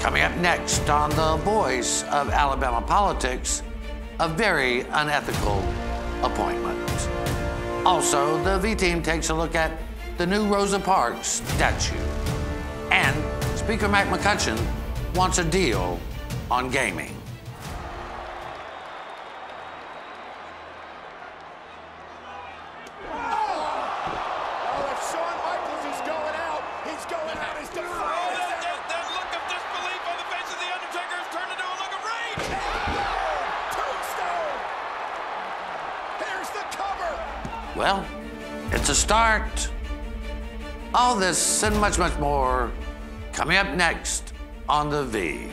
Coming up next on The Voice of Alabama Politics, a very unethical appointment. Also, the V team takes a look at the new Rosa Parks statue. And Speaker Mac McCutcheon wants a deal on gaming. A start. All this and much, much more coming up next on The V.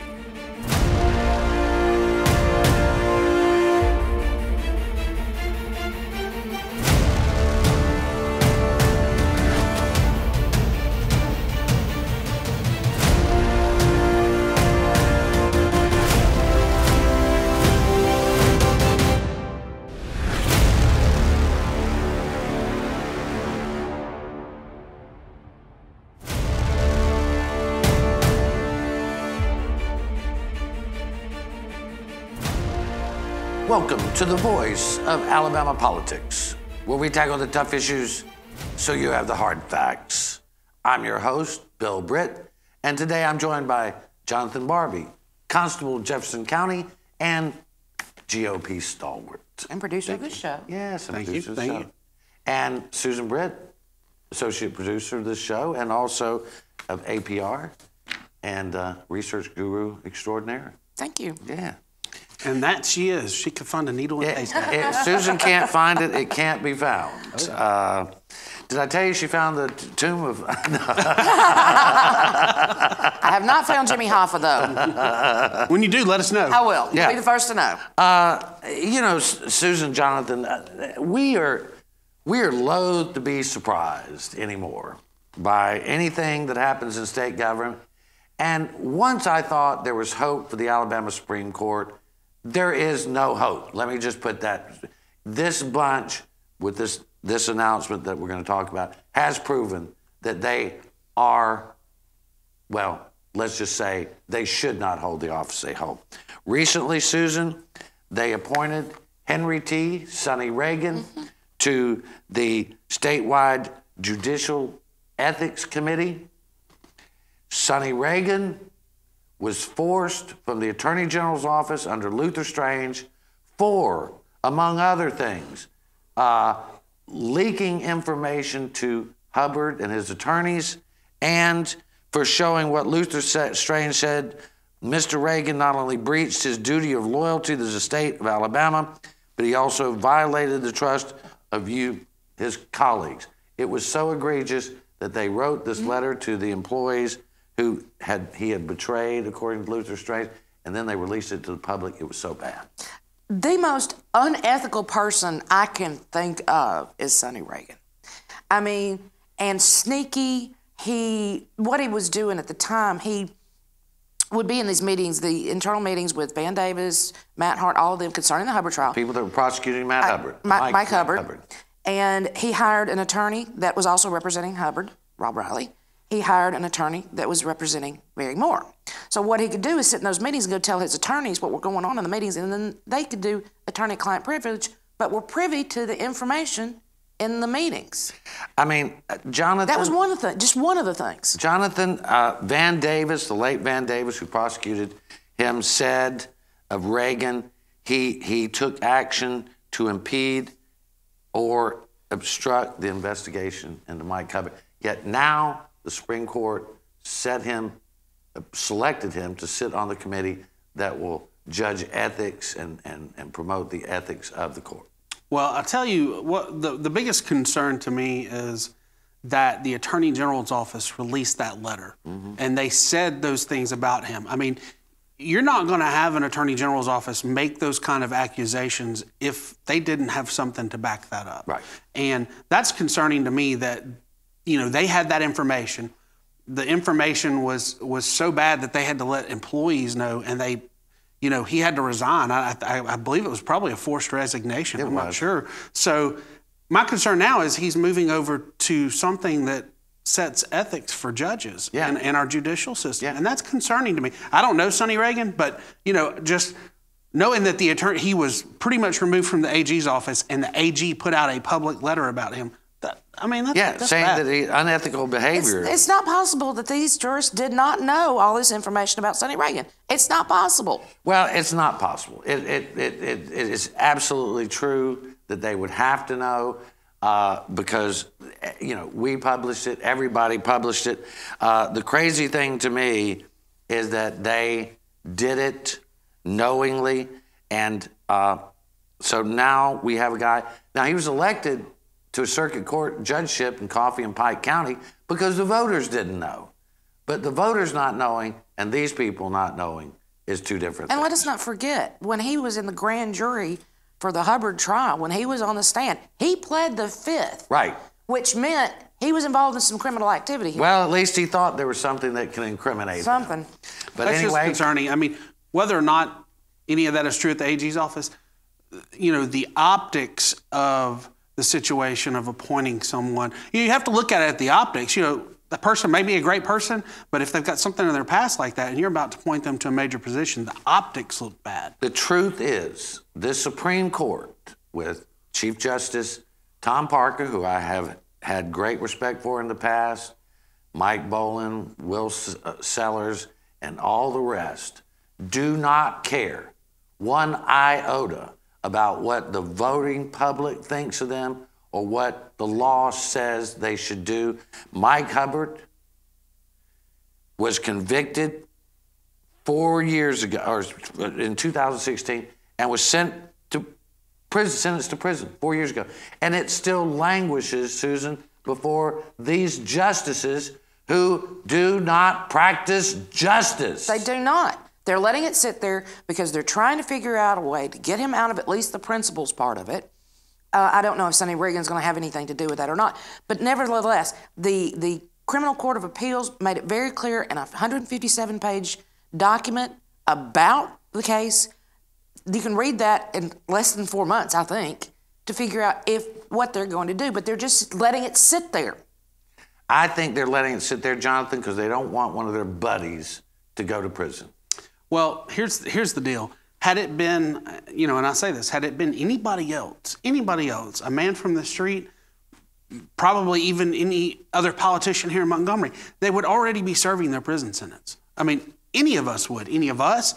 the voice of Alabama politics, where we tackle the tough issues so you have the hard facts. I'm your host, Bill Britt, and today I'm joined by Jonathan Barbee, Constable Jefferson County, and GOP stalwart. and producer of the show. Yes, and Thank you, of the thank show. you. And Susan Britt, associate producer of this show, and also of APR and uh, research guru extraordinaire. Thank you. Yeah. And that she is. She could find a needle in a haystack. Susan can't find it. It can't be found. Uh, did I tell you she found the t- tomb of? I have not found Jimmy Hoffa though. When you do, let us know. I will. Yeah. You'll be the first to know. Uh, you know, S- Susan, Jonathan, uh, we are we are loath to be surprised anymore by anything that happens in state government. And once I thought there was hope for the Alabama Supreme Court, there is no hope. Let me just put that. This bunch, with this this announcement that we're going to talk about, has proven that they are well, let's just say they should not hold the office they hold. Recently, Susan, they appointed Henry T. Sonny Reagan mm-hmm. to the statewide Judicial Ethics Committee. Sonny Reagan was forced from the Attorney General's office under Luther Strange for, among other things, uh, leaking information to Hubbard and his attorneys, and for showing what Luther Strange said Mr. Reagan not only breached his duty of loyalty to the state of Alabama, but he also violated the trust of you, his colleagues. It was so egregious that they wrote this letter to the employees who had he had betrayed, according to Luther Strange, and then they released it to the public. It was so bad. The most unethical person I can think of is Sonny Reagan. I mean, and sneaky. He what he was doing at the time. He would be in these meetings, the internal meetings with Van Davis, Matt Hart, all of them concerning the Hubbard trial. People that were prosecuting Matt Hubbard, Mike, Mike Hubbard. And he hired an attorney that was also representing Hubbard, Rob Riley. He hired an attorney that was representing Mary Moore. So what he could do is sit in those meetings and go tell his attorneys what were going on in the meetings, and then they could do attorney-client privilege, but were privy to the information in the meetings. I mean, uh, Jonathan. That was one of the just one of the things. Jonathan uh, Van Davis, the late Van Davis, who prosecuted him, said of Reagan, he he took action to impede or obstruct the investigation into Mike Hubbard. Yet now the Supreme Court set him, uh, selected him to sit on the committee that will judge ethics and, and, and promote the ethics of the court. Well, I'll tell you what the, the biggest concern to me is that the Attorney General's office released that letter and they said those things about him. I mean, you're not going to have an Attorney General's office make those kind of accusations if they didn't have something to back that up. Right. And that's concerning to me that, you know, they had that information. The information was was so bad that they had to let employees know, and they, you know, he had to resign. I, I, I believe it was probably a forced resignation. I'm not sure. So my concern now is he's moving over to something that sets ethics for judges Yeah. and, and our judicial system, Yeah. and that's concerning to me. I don't know Sonny Reagan, but you know, just knowing that the attorney he was pretty much removed from the AG's office, and the AG put out a public letter about him. That, I mean, that's, Yeah, that's saying bad. that he unethical behavior. it's not possible that these jurists did not know all this information about Sonny Reagan. It's not possible. Well, it's not possible. It, it, it, it, it is absolutely true that they would have to know uh, because, you know, we published it, everybody published it. Uh, the crazy thing to me is that they did it knowingly. And uh, so now we have a guy. Now, he was elected to a circuit court judgeship in Coffee and Pike County because the voters didn't know. But the voters not knowing and these people not knowing is two different And things. let us not forget, when he was in the grand jury for the Hubbard trial, when he was on the stand, he pled the fifth, Right. which meant he was involved in some criminal activity. here. Well, at least he thought there was something that can incriminate him. Something. But That's anyway, just concerning. I mean, whether or not any of that is true at the AG's office, you know, the optics of the situation of appointing someone, you have to look at it at the optics. You know, the person may be a great person, but if they've got something in their past like that and you're about to point them to a major position, the optics look bad. the truth is, this Supreme Court with Chief Justice Tom Parker, who I have had great respect for in the past, Mike Bolin, Will S- uh, Sellers, and all the rest, do not care one iota about what the voting public thinks of them or what the law says they should do. Mike Hubbard was convicted four years ago, or in 2016, and was sent to prison, sentenced to prison four years ago. And it still languishes, Susan, before these justices who do not practice justice. They do not. They're letting it sit there because they're trying to figure out a way to get him out of at least the principles part of it. Uh, I don't know if Sonny Reagan's going to have anything to do with that or not. But nevertheless, the, the Criminal Court of Appeals made it very clear in a 157 page document about the case. You can read that in less than four months, I think, to figure out if what they're going to do. But they're just letting it sit there. I think they're letting it sit there, Jonathan, because they don't want one of their buddies to go to prison. Well, here's here's the deal. Had it been, you know, and I say this, had it been anybody else, anybody else, a man from the street, probably even any other politician here in Montgomery, they would already be serving their prison sentence. I mean, any of us would, any of us,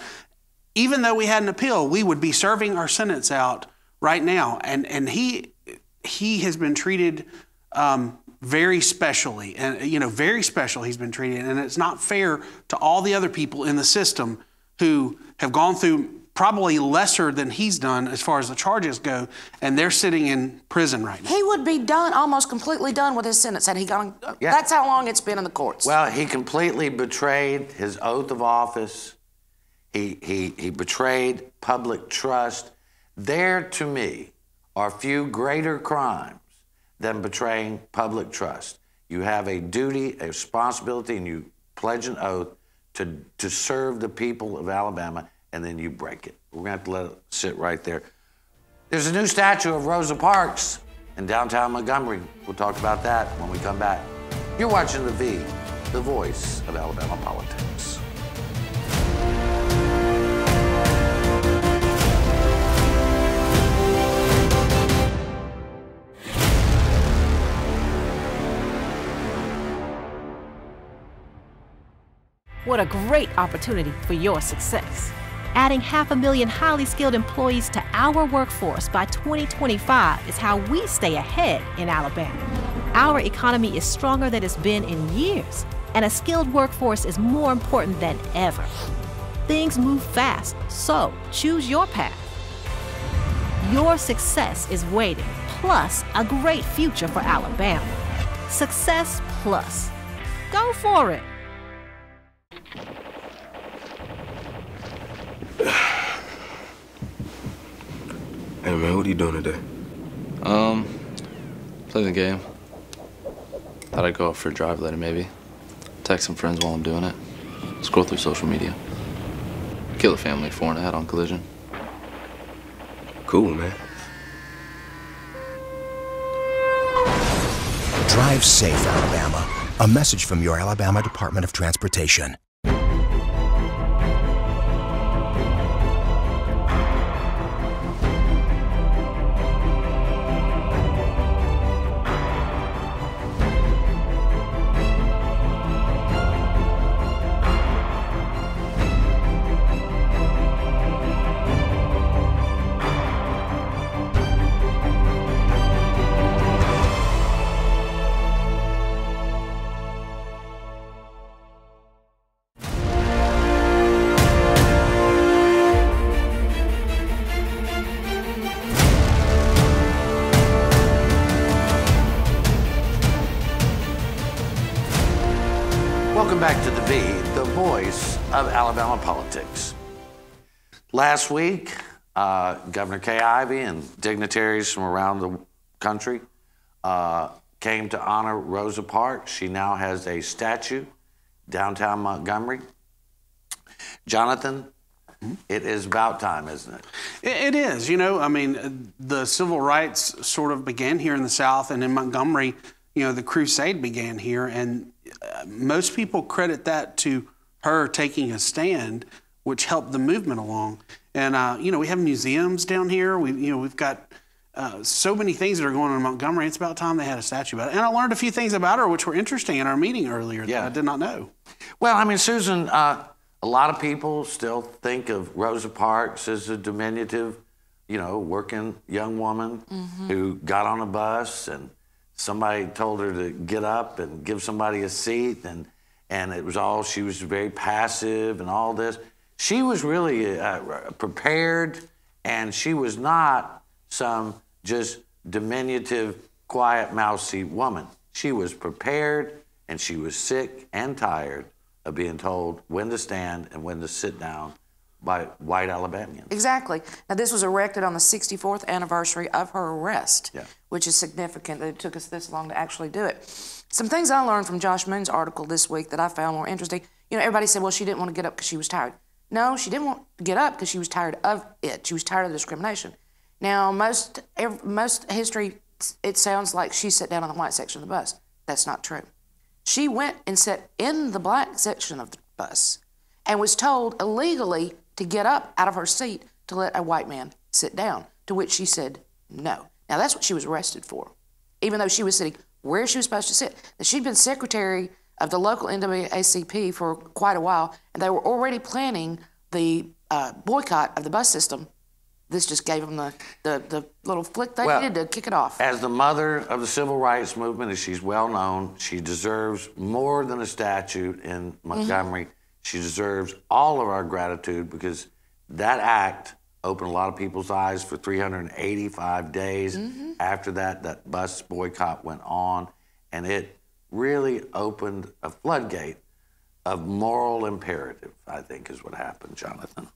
even though we had an appeal, we would be serving our sentence out right now. And and he he has been treated um, very specially, and you know, very special. He's been treated, and it's not fair to all the other people in the system who have gone through probably lesser than he's done as far as the charges go, and they're sitting in prison right now. He would be done, almost completely done with his sentence had he gone. Yeah. That's how long it's been in the courts. Well, he completely betrayed his oath of office. He, he, he betrayed public trust. There, to me, are few greater crimes than betraying public trust. You have a duty, a responsibility, and you pledge an oath to, to serve the people of Alabama, and then you break it. We're going to have to let it sit right there. There's a new statue of Rosa Parks in downtown Montgomery. We'll talk about that when we come back. You're watching The V, the voice of Alabama politics. What a great opportunity for your success. Adding half a million highly skilled employees to our workforce by 2025 is how we stay ahead in Alabama. Our economy is stronger than it's been in years, and a skilled workforce is more important than ever. Things move fast, so choose your path. Your success is waiting, plus a great future for Alabama. Success Plus. Go for it. Hey man, what are you doing today? Um, play the game. Thought I'd go out for a drive later, maybe. Text some friends while I'm doing it. Scroll through social media. Kill a family four and a head on collision. Cool, man. Drive safe, Alabama. A message from your Alabama Department of Transportation. Welcome back to the V, the voice of Alabama politics. Last week, uh, Governor Kay Ivey and dignitaries from around the country uh, came to honor Rosa Parks. She now has a statue downtown Montgomery. Jonathan, it is about time, isn't it? It, is. You know, I mean, the civil rights sort of began here in the South, and in Montgomery, you know, the crusade began here, and most people credit that to her taking a stand, which helped the movement along. And uh, you know, we have museums down here. We, you know, we've got uh, so many things that are going on in Montgomery. It's about time they had a statue about it. And I learned a few things about her, which were interesting in our meeting earlier Yeah. that I did not know. Well, I mean, Susan, uh, a lot of people still think of Rosa Parks as a diminutive, you know, working young woman who got on a bus and somebody told her to get up and give somebody a seat, and and it was all she was very passive and all this. She was really uh, prepared, and she was not some just diminutive, quiet, mousy woman. She was prepared, and she was sick and tired of being told when to stand and when to sit down by white Alabamians. Exactly. Now, this was erected on the 64th anniversary of her arrest, Yeah. which is significant that it took us this long to actually do it. Some things I learned from Josh Moon's article this week that I found more interesting. You know, everybody said, well, she didn't want to get up because she was tired. No, she didn't want to get up because she was tired of it. She was tired of the discrimination. Now, most ev- most history, it sounds like she sat down on the white section of the bus. That's not true. She went and sat in the black section of the bus and was told illegally to get up out of her seat to let a white man sit down, to which she said no. Now, that's what she was arrested for, even though she was sitting where she was supposed to sit. Now, she'd been secretary of the local NAACP for quite a while, and they were already planning the uh, boycott of the bus system. This just gave them the, the, the little flick they Well, needed to kick it off. As the mother of the civil rights movement, as she's well known, she deserves more than a statue in Montgomery. She deserves all of our gratitude because that act opened a lot of people's eyes for 385 days. After that, that bus boycott went on, and it really opened a floodgate of moral imperative, I think is what happened, Jonathan.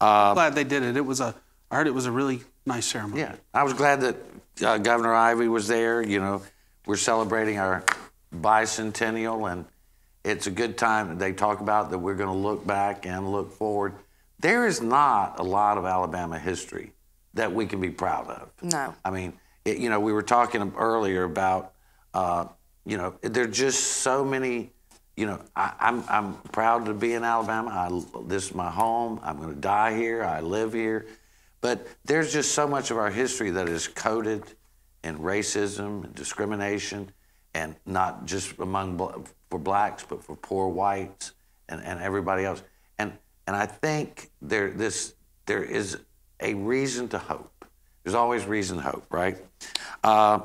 I'm glad they did it. It was a, I heard it was a really nice ceremony. Yeah, I was glad that uh, Governor Ivey was there. You know, we're celebrating our bicentennial, and it's a good time. They talk about that we're going to look back and look forward. There is not a lot of Alabama history that we can be proud of. No. I mean, it, you know, we were talking earlier about, uh, you know, there are just so many. You know, I, I'm I'm proud to be in Alabama. I, this is my home. I'm going to die here. I live here, but there's just so much of our history that is coded in racism and discrimination, and not just among for blacks, but for poor whites and, and everybody else. And and I think there this there is a reason to hope. There's always reason to hope, right? Uh,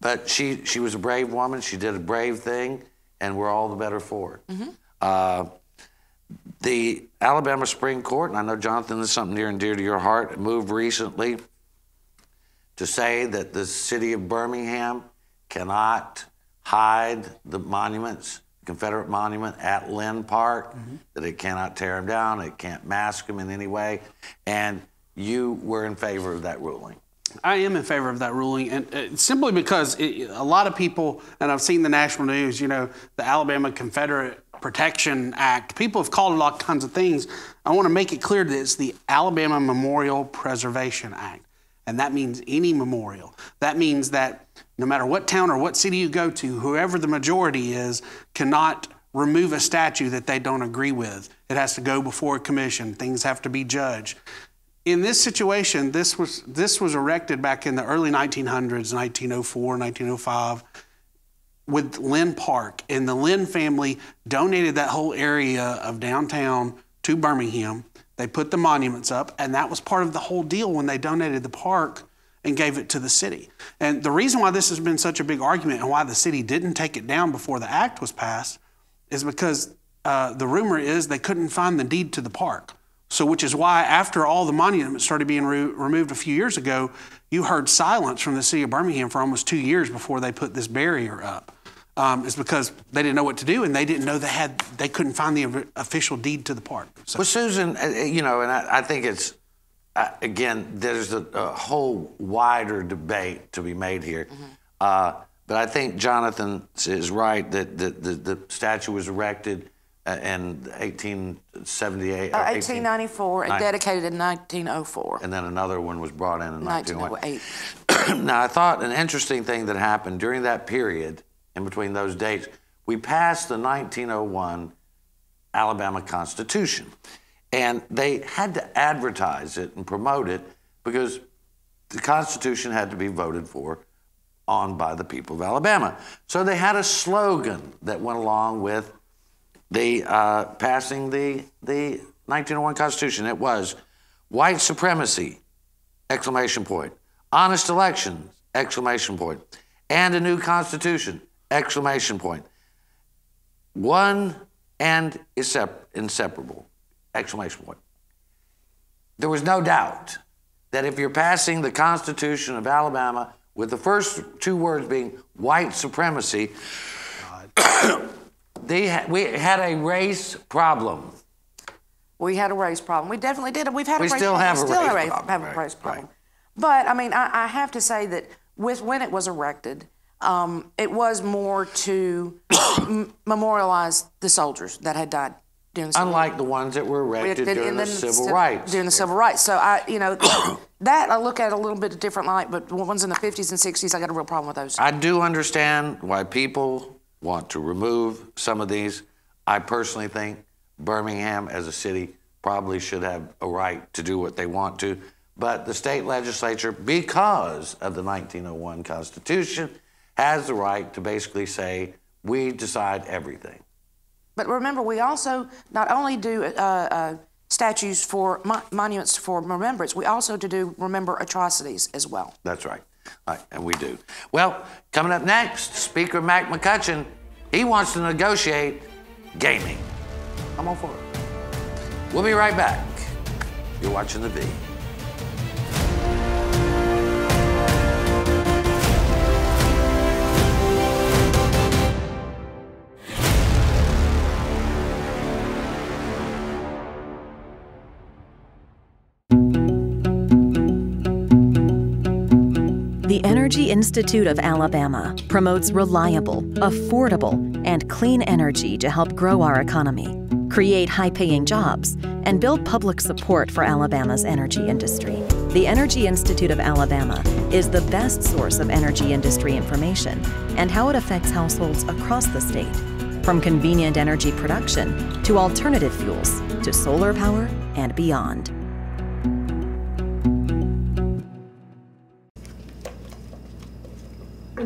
but she she was a brave woman. She did a brave thing, and we're all the better for it. Uh, the Alabama Supreme Court, and I know Jonathan, this is something near and dear to your heart, moved recently to say that the city of Birmingham cannot hide the monuments, Confederate monument at Linn Park, that it cannot tear them down, it can't mask them in any way. And you were in favor of that ruling. I am in favor of that ruling, and uh, simply because it, a lot of people, and I've seen the national news, you know, the Alabama Confederate Protection Act, people have called it all kinds of things. I want to make it clear that it's the Alabama Memorial Preservation Act. And that means any memorial. That means that no matter what town or what city you go to, whoever the majority is cannot remove a statue that they don't agree with. It has to go before a commission. Things have to be judged. In this situation, this was this was erected back in the early 1900s, 1904, 1905 with Linn Park, and the Linn family donated that whole area of downtown to Birmingham. They put the monuments up, and that was part of the whole deal when they donated the park and gave it to the city. And the reason why this has been such a big argument and why the city didn't take it down before the act was passed is because uh, the rumor is they couldn't find the deed to the park. So, which is why after all the monuments started being re- removed a few years ago, you heard silence from the city of Birmingham for almost two years before they put this barrier up. Um, is because they didn't know what to do and they didn't know they had they couldn't find the official deed to the park. So. Well, Susan, uh, uh, you know, and I, I think it's uh, again there's a, a, whole wider debate to be made here, mm-hmm. uh, but I think Jonathan is right that the, the, the statue was erected uh, in 1878. Uh, 1894 and dedicated in 1904. And then another one was brought in in 1908. now, I thought an interesting thing that happened during that period in between those dates, we passed the 1901 Alabama Constitution. And they had to advertise it and promote it because the Constitution had to be voted for on by the people of Alabama. So they had a slogan that went along with the uh, passing the, the 1901 Constitution. It was white supremacy, exclamation point, honest elections, exclamation point, and a new Constitution, Exclamation point. One and inseparable. Exclamation point. There was no doubt that if you're passing the Constitution of Alabama with the first two words being white supremacy, they ha- we had a race problem. We had a race problem. We definitely did. We've had we a race still have we a still race have, problem. have a race problem. Right. But I mean, I, I have to say that with when it was erected, um, it was more to m- memorialize the soldiers that had died during the Civil Unlike the ones that were erected during the, the Civil Rights. During the Civil Rights. So I, you know, that I look at a little bit of different light, but the ones in the 50s and 60s, I got a real problem with those. I do understand why people want to remove some of these. I personally think Birmingham as a city probably should have a right to do what they want to. But the state legislature, because of the 1901 Constitution, has the right to basically say, we decide everything. But remember, we also not only do uh, uh, statues for mo- monuments for remembrance, we also to do remember atrocities as well. That's right. right. And we do. Well, coming up next, Speaker Mac McCutcheon, he wants to negotiate gaming. I'm all for it. We'll be right back. You're watching The V. The Energy Institute of Alabama promotes reliable, affordable, and clean energy to help grow our economy, create high paying jobs, and build public support for Alabama's energy industry. The Energy Institute of Alabama is the best source of energy industry information and how it affects households across the state, from convenient energy production to alternative fuels to solar power and beyond.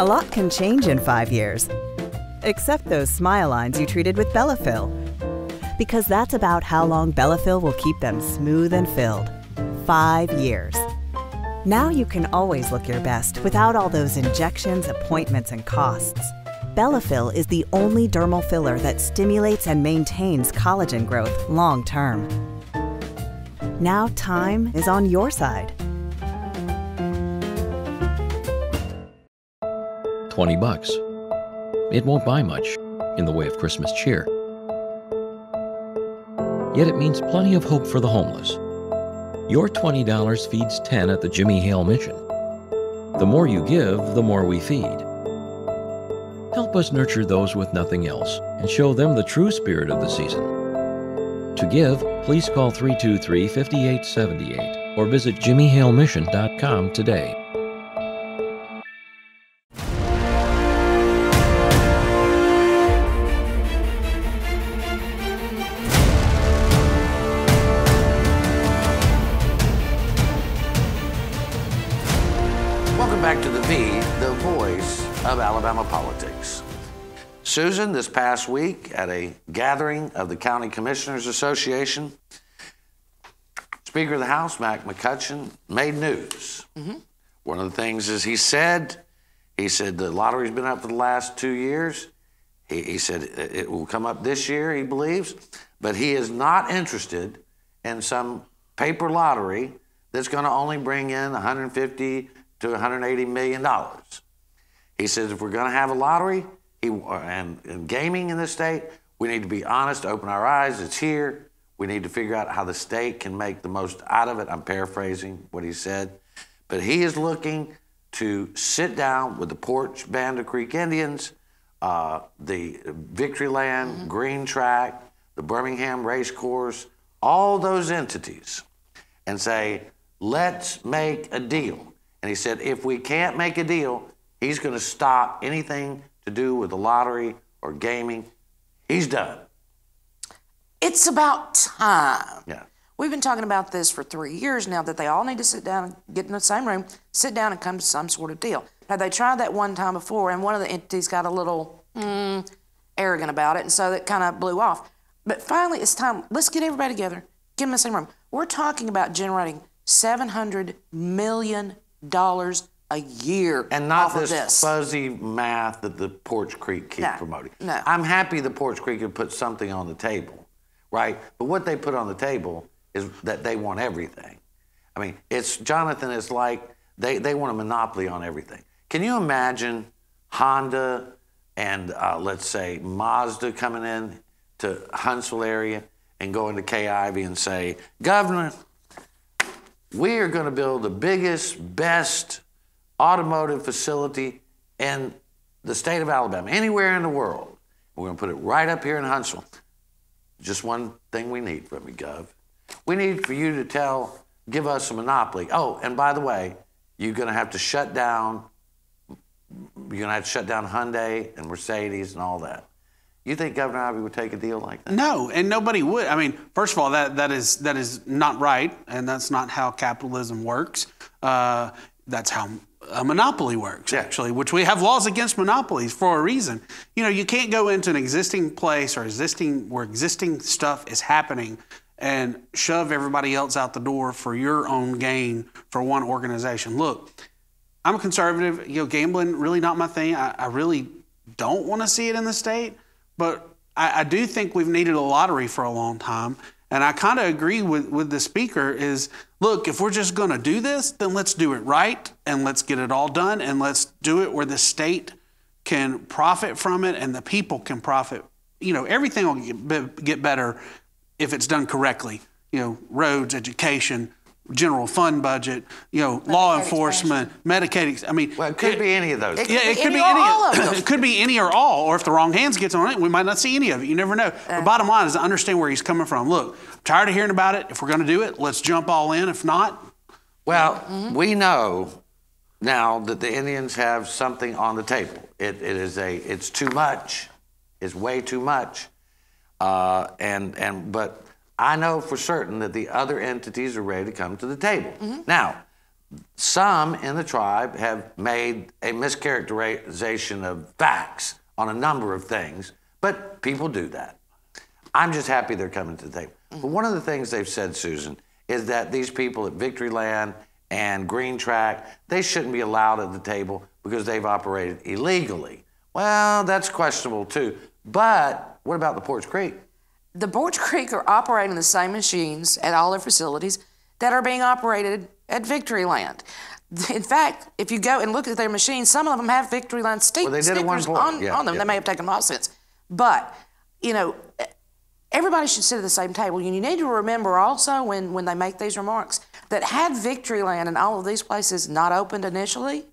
A lot can change in five years, except those smile lines you treated with Bellafill. Because that's about how long Bellafill will keep them smooth and filled. Five years. Now you can always look your best without all those injections, appointments, and costs. Bellafill is the only dermal filler that stimulates and maintains collagen growth long term. Now time is on your side. 20 bucks. It won't buy much in the way of Christmas cheer. Yet it means plenty of hope for the homeless. Your $20 feeds 10 at the Jimmy Hale Mission. The more you give, the more we feed. Help us nurture those with nothing else and show them the true spirit of the season. To give, please call 323 5878 or visit jimmyhalemission.com today. Of Alabama politics. Susan, this past week at a gathering of the County Commissioners Association, Speaker of the House, Mac McCutcheon, made news. Mm-hmm. One of the things is he said, he said the lottery's been up for the last two years. He, he said it it will come up this year, he believes, but he is not interested in some paper lottery that's going to only bring in 150 to 180 million dollars. He says if we're going to have a lottery he, and, and gaming in the state, we need to be honest, open our eyes. It's here. We need to figure out how the state can make the most out of it. I'm paraphrasing what he said. But he is looking to sit down with the Poarch Band of Creek Indians, uh, the Victoryland, Greenetrack, the Birmingham Race Course, all those entities, and say, let's make a deal. And he said, if we can't make a deal, he's going to stop anything to do with the lottery or gaming. He's done. It's about time. Yeah. We've been talking about this for three years now that they all need to sit down and get in the same room, sit down and come to some sort of deal. Now, they tried that one time before, and one of the entities got a little mm, arrogant about it, and so that kind of blew off. But finally, it's time. Let's get everybody together, get in the same room. We're talking about generating $700 million a year And not off of this, this. fuzzy math that the Poarch Creek keep No, promoting. no. I'm happy the Poarch Creek could put something on the table, right? But what they put on the table is that they want everything. I mean, it's Jonathan. It's like they, they want a monopoly on everything. Can you imagine Honda and uh, let's say Mazda coming in to Huntsville area and going to Kay Ivey and say, Governor, we are going to build the biggest, best automotive facility in the state of Alabama, anywhere in the world. We're going to put it right up here in Huntsville. Just one thing we need from you, Gov. We need for you to tell, give us a monopoly. Oh, and by the way, you're going to have to shut down. You're going to have to shut down Hyundai and Mercedes and all that. You think Governor Ivey would take a deal like that? No, and nobody would. I mean, first of all, that that is that is not right, and that's not how capitalism works. Uh, that's how a monopoly works, actually. Which we have laws against monopolies for a reason. You know, you can't go into an existing place or existing where existing stuff is happening and shove everybody else out the door for your own gain for one organization. Look, I'm a conservative. You know, gambling really not my thing. I, I really don't want to see it in the state, but I, I do think we've needed a lottery for a long time. And I kind of agree with, with the speaker is look, if we're just going to do this, then let's do it right and let's get it all done and let's do it where the state can profit from it and the people can profit. You know, everything will get, get better if it's done correctly. You know, roads, education, general fund budget, you know, law enforcement, Medicaid. ex- I mean, Well, it could be any of those. It yeah, could it be could any be or any. all it could be any or all. Or if the wrong hands gets on it, we might not see any of it. You never know. Uh. the bottom line is to understand where he's coming from. Look, I'm tired of hearing about it. If we're going to do it, let's jump all in. If not, Well, we know now that the Indians have something on the table. It, it is a, it's too much. It's way too much. Uh, and and but I know for certain that the other entities are ready to come to the table. Now, some in the tribe have made a mischaracterization of facts on a number of things, but people do that. I'm just happy they're coming to the table. But one of the things they've said, Susan, is that these people at Victory Land and Greenetrack, they shouldn't be allowed at the table because they've operated illegally. Well, that's questionable too. But what about the Poarch Creek? The Poarch Creek are operating the same machines at all their facilities that are being operated at Victory Land. In fact, if you go and look at their machines, some of them have victory stick- Well, they did at one stickers on, yeah, on them. yeah. They may have taken them off since. But, you know, everybody should sit at the same table. And you need to remember also when, when they make these remarks that had Victory Land and all of these places not opened initially,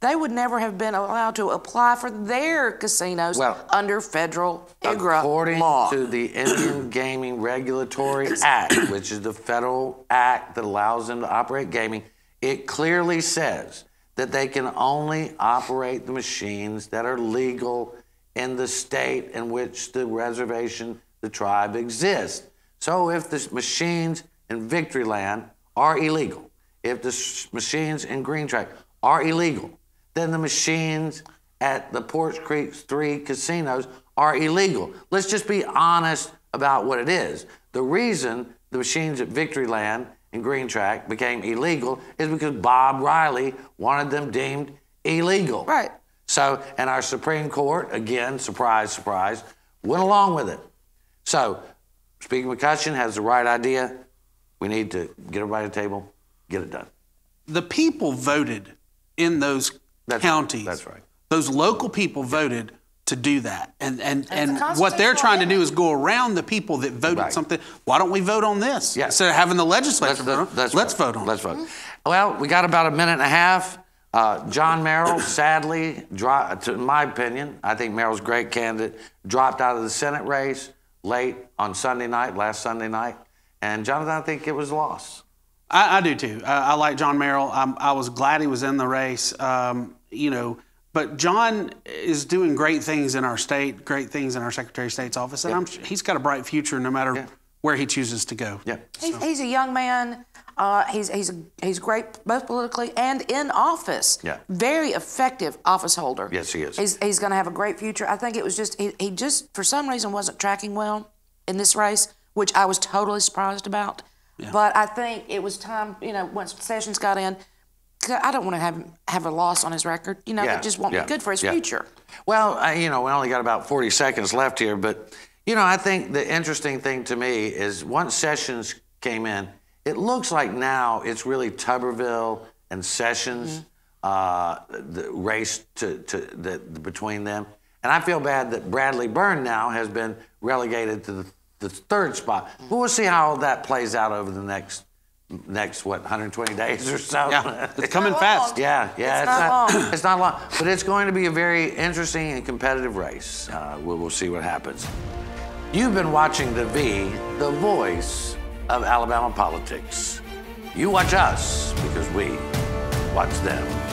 they would never have been allowed to apply for their casinos Well, under federal IGRA According law. to the Indian Gaming Regulatory Act, which is the federal act that allows them to operate gaming, it clearly says that they can only operate the machines that are legal in the state in which the reservation, the tribe exists. So if the machines in Victory Land are illegal, if the machines in Greenetrack are illegal, then the machines at the Poarch Creek three casinos are illegal. Let's just be honest about what it is. The reason the machines at Victory Land and Greenetrack became illegal is because Bob Riley wanted them deemed illegal. Right. So, and our Supreme Court, again, surprise, surprise, went along with it. So, Speaker McCutcheon has the right idea. We need to get everybody at the table, get it done. The people voted in those counties. That's right. Those local people voted to do that. And and, and what they're trying to do is go around the people that voted Right. something. Why don't we vote on this? Yeah. Instead of having the legislature vote on it, let's vote on Let's it. vote. Well, we got about a minute and a half. Uh, John Merrill, sadly, dro- to in my opinion, I think Merrill's a great candidate, dropped out of the Senate race late on Sunday night, last Sunday night. And Jonathan, I think it was a loss. I, I do too. I, I like John Merrill. I'm, I was glad he was in the race. Um, you know, but John is doing great things in our state, great things in our Secretary of State's office, and I'm, su- he's got a bright future no matter where he chooses to go. Yeah. He's, he's a young man. Uh, he's he's he's great both politically and in office. Yeah. Very effective office holder. Yes, he is. He's he's going to have a great future. I think it was just he, he just for some reason wasn't tracking well in this race, which I was totally surprised about. But I think it was time. You know, once Sessions got in, 'cause I don't want to have have a loss on his record. You know, Yeah, it just won't yeah, be good for his yeah. future. Well, I, you know, we only got about 40 seconds left here, but, you know, I think the interesting thing to me is once Sessions came in, it looks like now it's really Tuberville and Sessions, uh, the race to, to the, between them. And I feel bad that Bradley Byrne now has been relegated to the, the third spot. But we'll see how that plays out over the next, next what, 120 days or so. Yeah, it's coming fast. Yeah, yeah, It's not long. it's not long, but it's going to be a very interesting and competitive race. Uh, we will see what happens. You've been watching The V, the voice of Alabama politics. You watch us because we watch them.